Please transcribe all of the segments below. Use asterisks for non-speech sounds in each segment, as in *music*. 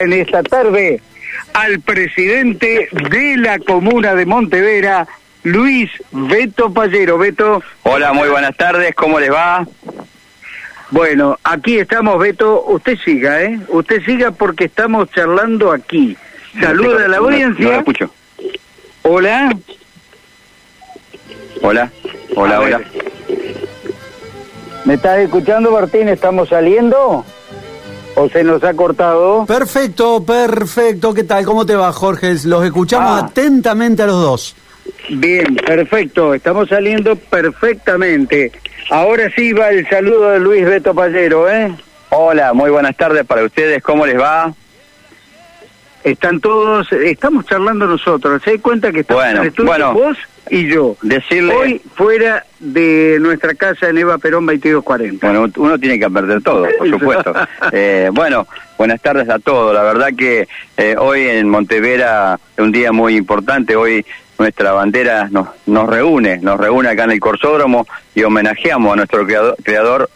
en esta tarde al presidente de la comuna de Montevera, Luis Beto Pallero. Beto. Hola, muy buenas tardes, ¿cómo les va? Bueno, aquí estamos, Beto. Usted siga, ¿eh? Usted siga porque estamos charlando aquí. Saluda a la audiencia. No, no escucho. Hola. Hola, hola, hola. ¿Me estás escuchando, Martín? ¿Estamos saliendo? ¿O se nos ha cortado? Perfecto, perfecto. ¿Qué tal? ¿Cómo te va, Jorge? Los escuchamos Ah. atentamente a los dos. Bien, perfecto. Estamos saliendo perfectamente. Ahora sí va el saludo de Luis Beto Pallero, ¿eh? Hola, muy buenas tardes para ustedes, ¿cómo les va? Están todos, estamos charlando nosotros. ¿Se da cuenta que estamos Bueno, en el estudio bueno. vos y yo? Decirle- Hoy fuera de nuestra casa en Eva Perón 2240. Bueno, uno tiene que aprender todo, por *laughs* supuesto. Eh, bueno, buenas tardes a todos. La verdad que eh, hoy en Montevera es un día muy importante. Hoy nuestra bandera nos, nos reúne, nos reúne acá en el Corsódromo y homenajeamos a nuestro creador, creador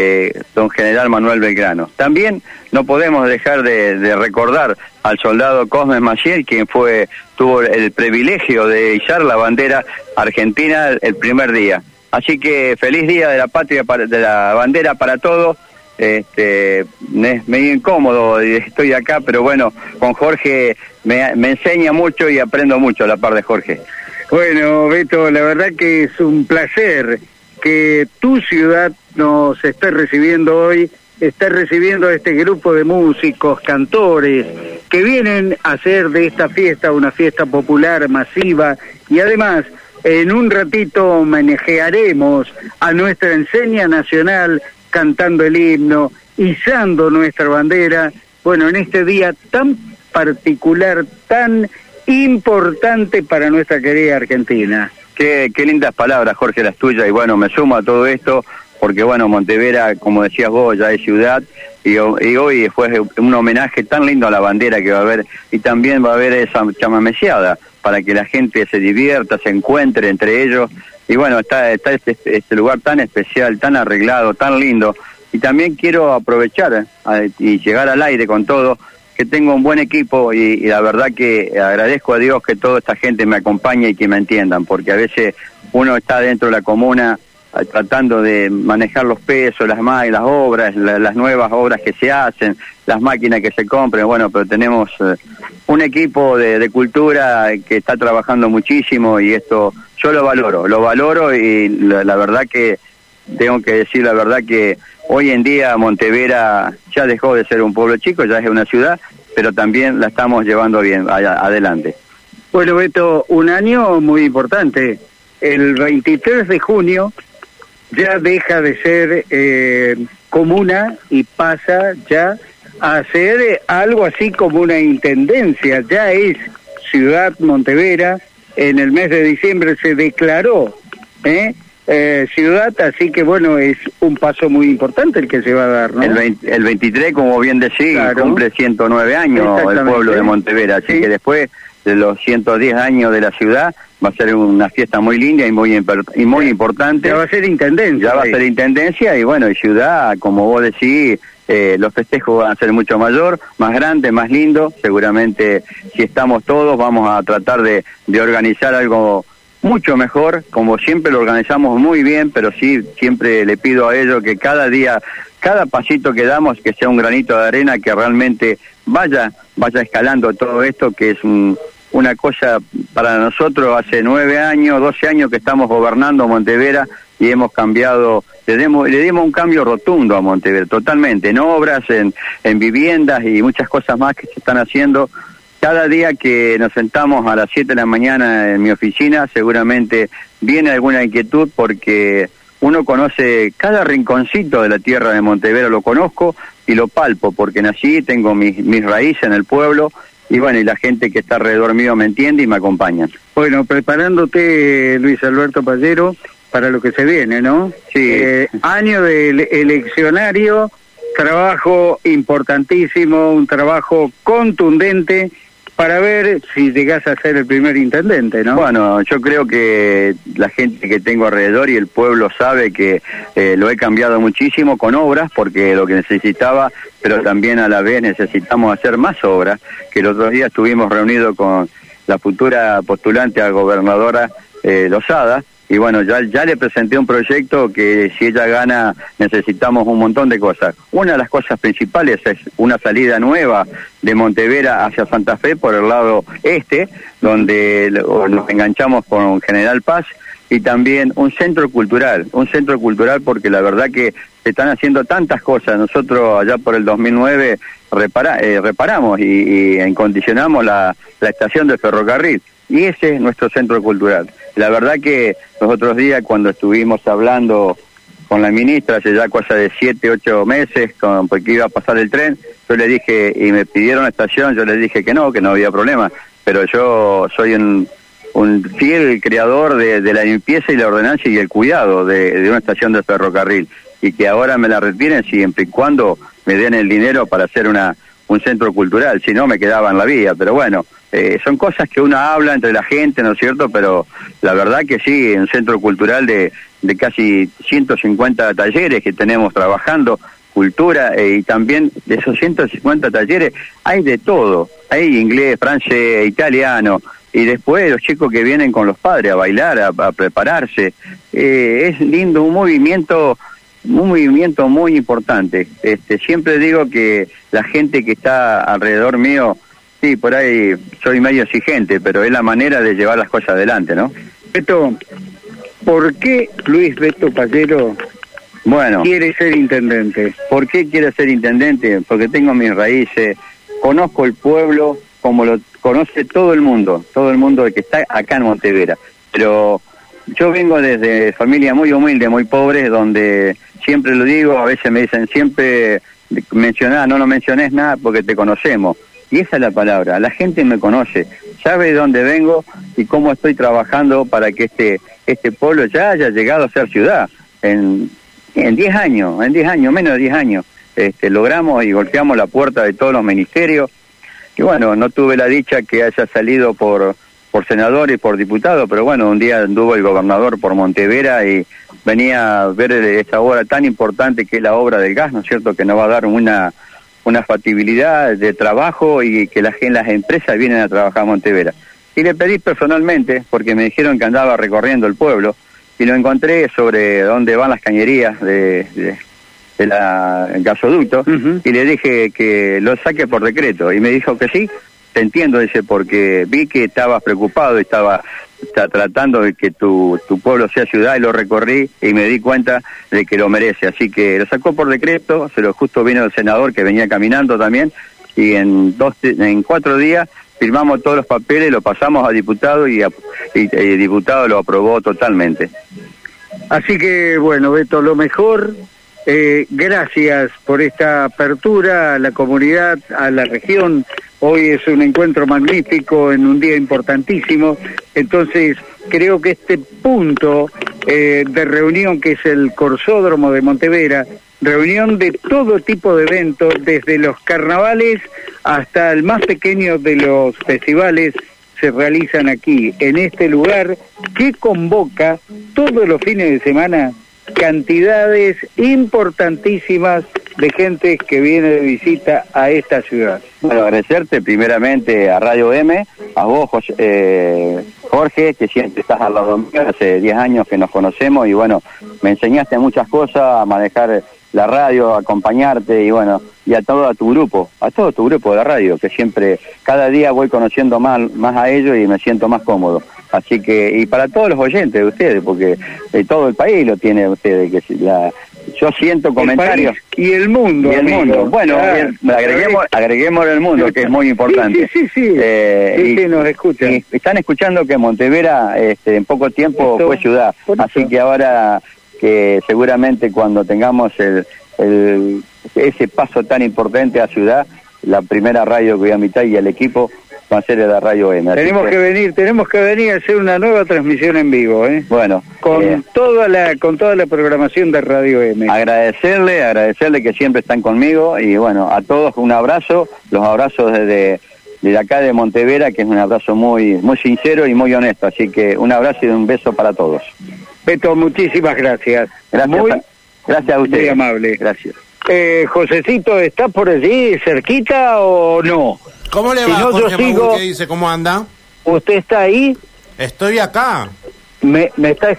eh, don General Manuel Belgrano. También no podemos dejar de, recordar al soldado Cosme Maciel, quien fue tuvo el privilegio de izar la bandera argentina el primer día. Así que feliz día de la patria, de la bandera para todos. Este, es medio incómodo estoy acá, pero bueno, con Jorge me, me enseña mucho y aprendo mucho a la par de Jorge. Bueno, Beto, la verdad que es un placer que tu ciudad nos esté recibiendo hoy, esté recibiendo a este grupo de músicos, cantores, que vienen a hacer de esta fiesta una fiesta popular masiva y además en un ratito homenajearemos a nuestra enseña nacional cantando el himno, izando nuestra bandera, bueno, en este día tan particular, tan importante para nuestra querida Argentina. Qué, lindas palabras, Jorge, las tuyas. Y bueno, me sumo a todo esto porque, bueno, Montevera, como decías vos, ya es ciudad. Y, y hoy fue un homenaje tan lindo a la bandera que va a haber. Y también va a haber esa chamameciada para que la gente se divierta, se encuentre entre ellos. Y bueno, está, está este, este lugar tan especial, tan arreglado, tan lindo. Y también quiero aprovechar eh, y llegar al aire con todo que tengo un buen equipo y, y la verdad que agradezco a Dios que toda esta gente me acompañe y que me entiendan, porque a veces uno está dentro de la comuna tratando de manejar los pesos, las ma- las obras, la- las nuevas obras que se hacen, las máquinas que se compren, bueno, pero tenemos eh, un equipo de, de cultura que está trabajando muchísimo y esto yo lo valoro, lo valoro y la- la verdad que tengo que decir la verdad que hoy en día Montevera ya dejó de ser un pueblo chico, ya es una ciudad, pero también la estamos llevando bien allá- adelante. Bueno, Beto, un año muy importante. El 23 de junio ya deja de ser eh, comuna y pasa ya a ser eh, algo así como una intendencia. Ya es Ciudad Montevera. En el mes de diciembre se declaró ¿eh? Eh, ciudad, así que bueno, es un paso muy importante el que se va a dar, ¿no? El, 20 el 23, como bien decís, Claro. cumple 109 años el pueblo de Montevera, así Sí. que después de los 110 años de la ciudad va a ser una fiesta muy linda y muy, y muy importante. Ya va a ser intendencia. Ya va a ser intendencia y bueno, y ciudad, como vos decís, eh, los festejos van a ser mucho mayor, más grande, más lindo. Seguramente si estamos todos vamos a tratar de, de organizar algo mucho mejor, como siempre lo organizamos muy bien, pero sí siempre le pido a ellos que cada día, cada pasito que damos, que sea un granito de arena, que realmente vaya, vaya escalando todo esto, que es un- una cosa para nosotros hace nueve años, doce años que estamos gobernando Montevera y hemos cambiado, le, demos- le dimos un cambio rotundo a Montevera, totalmente, en obras, en, en viviendas y muchas cosas más que se están haciendo. Cada día que nos sentamos a las 7 de la mañana en mi oficina, seguramente viene alguna inquietud porque uno conoce cada rinconcito de la tierra de Montevera, lo conozco y lo palpo porque nací, tengo mis, mis raíces en el pueblo y bueno, y la gente que está alrededor mío me entiende y me acompaña. Bueno, preparándote, Luis Alberto Pallero, para lo que se viene, ¿no? Sí. Eh, año del eleccionario, trabajo importantísimo, un trabajo contundente para ver si llegás a ser el primer intendente, ¿no? Bueno, yo creo que la gente que tengo alrededor y el pueblo sabe que eh, lo he cambiado muchísimo con obras, porque lo que necesitaba, pero también a la vez necesitamos hacer más obras, que el otro día estuvimos reunidos con la futura postulante a gobernadora eh, Lozada, y bueno, ya, ya le presenté un proyecto que si ella gana necesitamos un montón de cosas. Una de las cosas principales es una salida nueva de Montevera hacia Santa Fe por el lado este, donde nos enganchamos con General Paz, y también un centro cultural, un centro cultural porque la verdad que se están haciendo tantas cosas. Nosotros allá por el 2009 repara, eh, reparamos y, y encondicionamos la, la estación de ferrocarril y ese es nuestro centro cultural. La verdad que los otros días cuando estuvimos hablando con la ministra, hace ya cosa de siete, ocho meses, con, porque iba a pasar el tren, yo le dije, y me pidieron la estación, yo le dije que no, que no había problema, pero yo soy un, un fiel creador de, la limpieza y la ordenancia y el cuidado de, de una estación de ferrocarril, y que ahora me la retiren siempre y cuando me den el dinero para hacer una un centro cultural, si no me quedaba en la vía, pero bueno, eh, son cosas que uno habla entre la gente, ¿no es cierto? Pero la verdad que sí, un centro cultural de, de casi 150 talleres que tenemos trabajando, cultura, eh, y también de esos 150 talleres hay de todo, hay inglés, francés, italiano, y después los chicos que vienen con los padres a bailar, a, a prepararse, eh, es lindo, un movimiento un movimiento muy importante. Este, siempre digo que la gente que está alrededor mío Sí, por ahí soy medio exigente, pero es la manera de llevar las cosas adelante, ¿no? Beto, ¿por qué Luis Beto Pallero bueno, quiere ser intendente? ¿Por qué quiere ser intendente? Porque tengo mis raíces, conozco el pueblo como lo conoce todo el mundo, todo el mundo que está acá en Montevera. Pero yo vengo desde familia muy humilde, muy pobre, donde siempre lo digo, a veces me dicen siempre mencioná, no lo menciones nada porque te conocemos y esa es la palabra. La gente me conoce, sabe de dónde vengo y cómo estoy trabajando para que este este pueblo ya haya llegado a ser ciudad. En en 10 años, en 10 años, menos de 10 años, este, logramos y golpeamos la puerta de todos los ministerios. Y bueno, no tuve la dicha que haya salido por por senador y por diputado, pero bueno, un día anduvo el gobernador por Montevera y venía a ver esa obra tan importante que es la obra del gas, ¿no es cierto?, que nos va a dar una una factibilidad de trabajo y que las, las empresas vienen a trabajar a Montevera. Y le pedí personalmente, porque me dijeron que andaba recorriendo el pueblo, y lo encontré sobre dónde van las cañerías de, de, la gasoducto, y le dije que lo saque por decreto, y me dijo que sí, entiendo, dice, porque vi que estabas preocupado, y estaba tratando de que tu, tu pueblo sea ciudad y lo recorrí y me di cuenta de que lo merece. Así que lo sacó por decreto, se lo justo vino el senador que venía caminando también y en, dos, en cuatro días firmamos todos los papeles, lo pasamos a diputado y, el diputado lo aprobó totalmente. Así que bueno, Beto, lo mejor. Eh, gracias por esta apertura a la comunidad, a la región, Hoy es un encuentro magnífico en un día importantísimo, entonces creo que este punto eh, de reunión que es el Corsódromo de Montevera, reunión de todo tipo de eventos, desde los carnavales hasta el más pequeño de los festivales, se realizan aquí, en este lugar que convoca todos los fines de semana cantidades importantísimas de gente que viene de visita a esta ciudad. Bueno, agradecerte primeramente a Radio M, a vos, José, eh, Jorge, que siempre estás al lado mío, hace 10 años que nos conocemos y bueno, me enseñaste muchas cosas, a manejar la radio, a acompañarte y bueno, y a todo a tu grupo, a todo tu grupo de la radio, que siempre, cada día voy conociendo más, más a ellos y me siento más cómodo. Así que, y para todos los oyentes de ustedes, porque de todo el país lo tiene ustedes, que la, yo siento comentarios. y el mundo. Y el mundo. Bueno, agreguemos, agreguemos el mundo, que es muy importante. Sí, sí, sí. Eh, sí, nos escuchan. están escuchando que Montevera este, en poco tiempo fue ciudad. Así que ahora que seguramente cuando tengamos el, el, ese paso tan importante a ciudad, la primera radio que voy a mitad y el equipo va a ser de la radio M. Tenemos que... venir, tenemos que venir a hacer una nueva transmisión en vivo, ¿eh? Bueno, con eh, toda la con toda la programación de Radio M. Agradecerle, agradecerle que siempre están conmigo y bueno, a todos un abrazo, los abrazos desde de acá de Montevera, que es un abrazo muy, muy sincero y muy honesto. Así que un abrazo y un beso para todos. Beto, muchísimas gracias. Gracias, Muy, gracias a usted. muy amable. Gracias. Eh, Josecito, ¿está por allí cerquita o no? ¿Cómo le Si va, no, yo Jorge sigo-? ¿Qué dice? ¿Cómo anda? ¿Usted está ahí? Estoy acá. Me, me está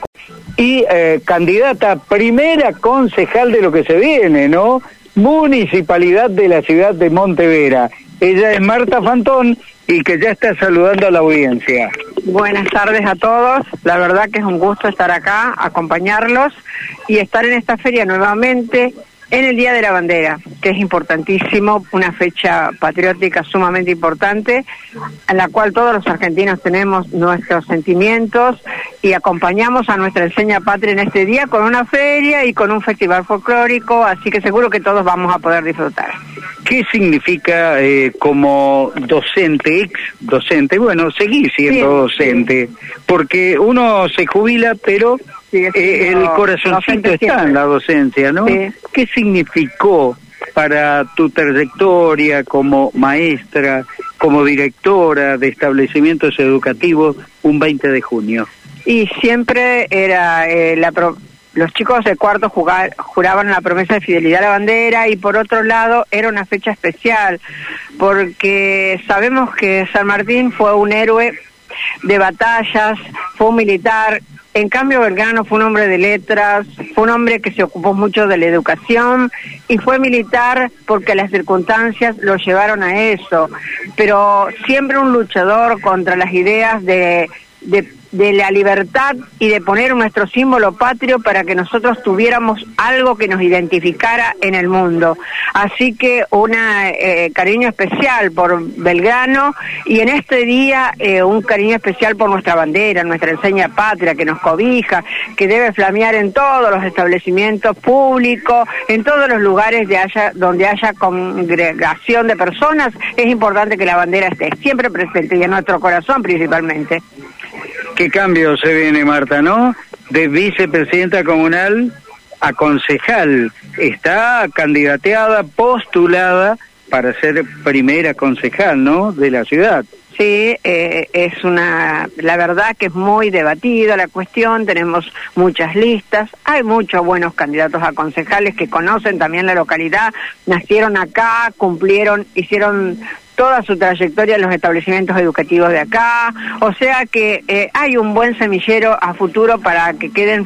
y eh, candidata primera concejal de lo que se viene, ¿no? Municipalidad de la ciudad de Montevera. Ella es Marta Fantón y que ya está saludando a la audiencia. Buenas tardes a todos. La verdad que es un gusto estar acá, acompañarlos y estar en esta feria nuevamente en el Día de la Bandera, que es importantísimo, una fecha patriótica sumamente importante, en la cual todos los argentinos tenemos nuestros sentimientos y acompañamos a nuestra enseña patria en este día con una feria y con un festival folclórico, así que seguro que todos vamos a poder disfrutar. ¿Qué significa eh, como docente, ex docente? Bueno, seguir siendo Sí, docente, porque uno se jubila, pero Sigue eh, siendo el corazoncito está en la docencia, ¿no? Sí. ¿Qué significó para tu trayectoria como maestra, como directora de establecimientos educativos un 20 de junio? Y siempre era eh, la pro- los chicos de cuarto jugar- juraban la promesa de fidelidad a la bandera y por otro lado era una fecha especial porque sabemos que San Martín fue un héroe de batallas, fue un militar. En cambio, Belgrano fue un hombre de letras, fue un hombre que se ocupó mucho de la educación y fue militar porque las circunstancias lo llevaron a eso. Pero siempre un luchador contra las ideas de, de, de la libertad y de poner nuestro símbolo patrio para que nosotros tuviéramos algo que nos identificara en el mundo. Así que un cariño especial por Belgrano y en este día eh, un cariño especial por nuestra bandera, nuestra enseña patria que nos cobija, que debe flamear en todos los establecimientos públicos, en todos los lugares de haya, donde haya congregación de personas. Es importante que la bandera esté siempre presente y en nuestro corazón principalmente. ¿Qué cambio se viene, Marta, no? De vicepresidenta comunal a concejal. Está candidateada, postulada para ser primera concejal, ¿no? De la ciudad. Sí, eh, es una, la verdad que es muy debatida la cuestión, tenemos muchas listas, hay muchos buenos candidatos a concejales que conocen también la localidad, nacieron acá, cumplieron, hicieron toda su trayectoria en los establecimientos educativos de acá, o sea que eh, hay un buen semillero a futuro para que queden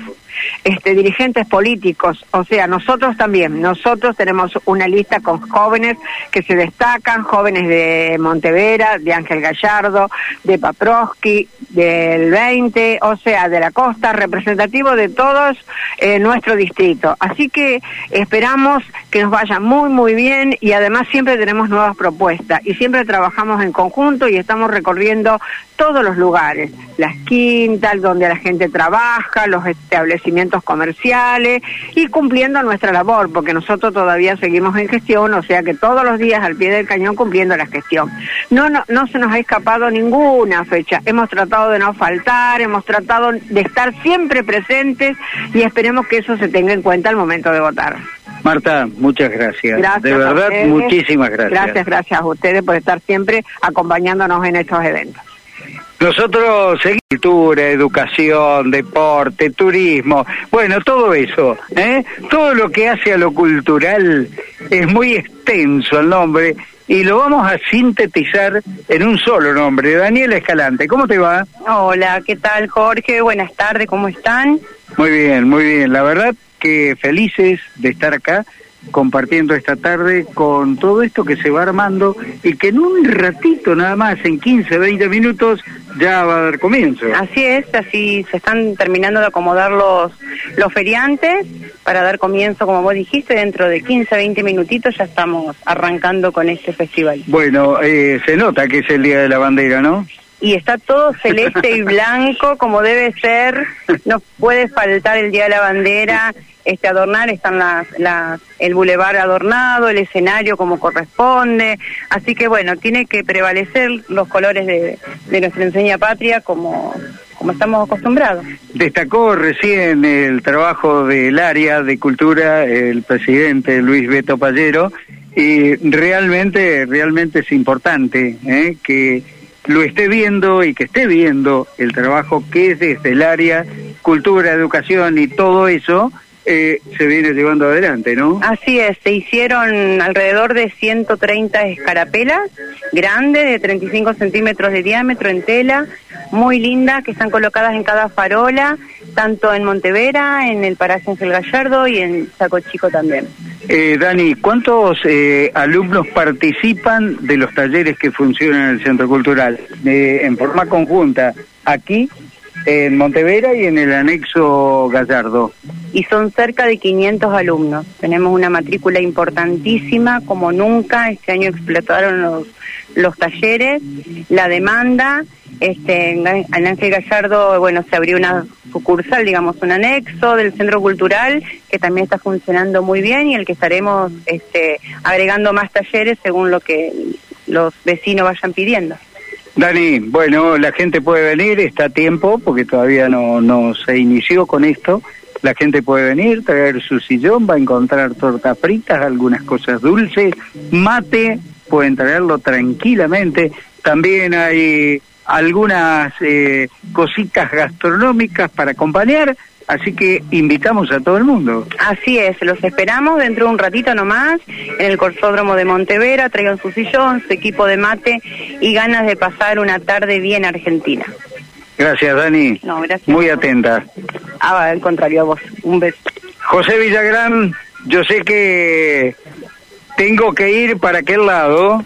este, dirigentes políticos, o sea, nosotros también, nosotros tenemos una lista con jóvenes que se destacan, jóvenes de Montevera, de Ángel Gallardo, de Paproski, del 20, o sea, de la costa, representativo de todos eh, nuestro distrito. Así que esperamos que nos vaya muy, muy bien y además siempre tenemos nuevas propuestas y siempre trabajamos en conjunto y estamos recorriendo todos los lugares, las quintas, donde la gente trabaja, los establecimientos comerciales y cumpliendo nuestra labor, porque nosotros todavía seguimos en gestión, o sea que todos los días al pie del cañón cumpliendo la gestión. No, no, no se nos ha escapado ninguna fecha, hemos tratado de no faltar, hemos tratado de estar siempre presentes y esperemos que eso se tenga en cuenta al momento de votar. Marta, muchas gracias. Gracias de verdad, muchísimas gracias. Gracias, gracias a ustedes por estar siempre acompañándonos en estos eventos. Nosotros seguimos cultura, educación, deporte, turismo, bueno, todo eso, ¿eh? Todo lo que hace a lo cultural es muy extenso el nombre y lo vamos a sintetizar en un solo nombre. Daniela Escalante, ¿cómo te va? Hola, ¿qué tal Jorge? Buenas tardes, ¿cómo están? Muy bien, muy bien. La verdad que felices de estar acá compartiendo esta tarde con todo esto que se va armando y que en un ratito nada más, en 15, 20 minutos, ya va a dar comienzo. Así es, así se están terminando de acomodar los, los feriantes para dar comienzo, como vos dijiste, dentro de 15, 20 minutitos ya estamos arrancando con este festival. Bueno, eh, se nota que es el Día de la Bandera, ¿no? Y está todo celeste y blanco como debe ser, no puede faltar el Día de la Bandera, este adornar, están las, las, el bulevar adornado, el escenario como corresponde, así que bueno, tiene que prevalecer los colores de, de nuestra enseña patria como, como estamos acostumbrados. Destacó recién el trabajo del área de cultura el presidente Luis Beto Pallero y realmente, realmente es importante ¿eh? que lo esté viendo y que esté viendo el trabajo que es desde el área cultura, educación y todo eso eh, se viene llevando adelante, ¿no? Así es, se hicieron alrededor de 130 escarapelas grandes de 35 centímetros de diámetro en tela, muy lindas, que están colocadas en cada farola, tanto en Montevera, en el Paraje Ángel Gallardo y en Saco Chico también. Eh, Dani, ¿cuántos eh, alumnos participan de los talleres que funcionan en el Centro Cultural eh, en forma conjunta aquí en Montevera y en el anexo Gallardo? y son cerca de 500 alumnos. Tenemos una matrícula importantísima, como nunca. Este año explotaron los, los talleres, la demanda. Este, en Ángel Gallardo, bueno, se abrió una sucursal, digamos, un anexo del Centro Cultural que también está funcionando muy bien y el que estaremos este, agregando más talleres según lo que los vecinos vayan pidiendo. Dani, bueno, la gente puede venir, está a tiempo, porque todavía no, no se inició con esto. La gente puede venir, traer su sillón, va a encontrar tortas fritas, algunas cosas dulces, mate, pueden traerlo tranquilamente. También hay algunas eh, cositas gastronómicas para acompañar, así que invitamos a todo el mundo. Así es, los esperamos dentro de un ratito nomás en el Corsódromo de Montevera, traigan su sillón, su equipo de mate y ganas de pasar una tarde bien argentina. Gracias, Dani. No, gracias. Muy atenta. Ah, al contrario, a vos. Un beso. José Villagrán, yo sé que tengo que ir para aquel lado.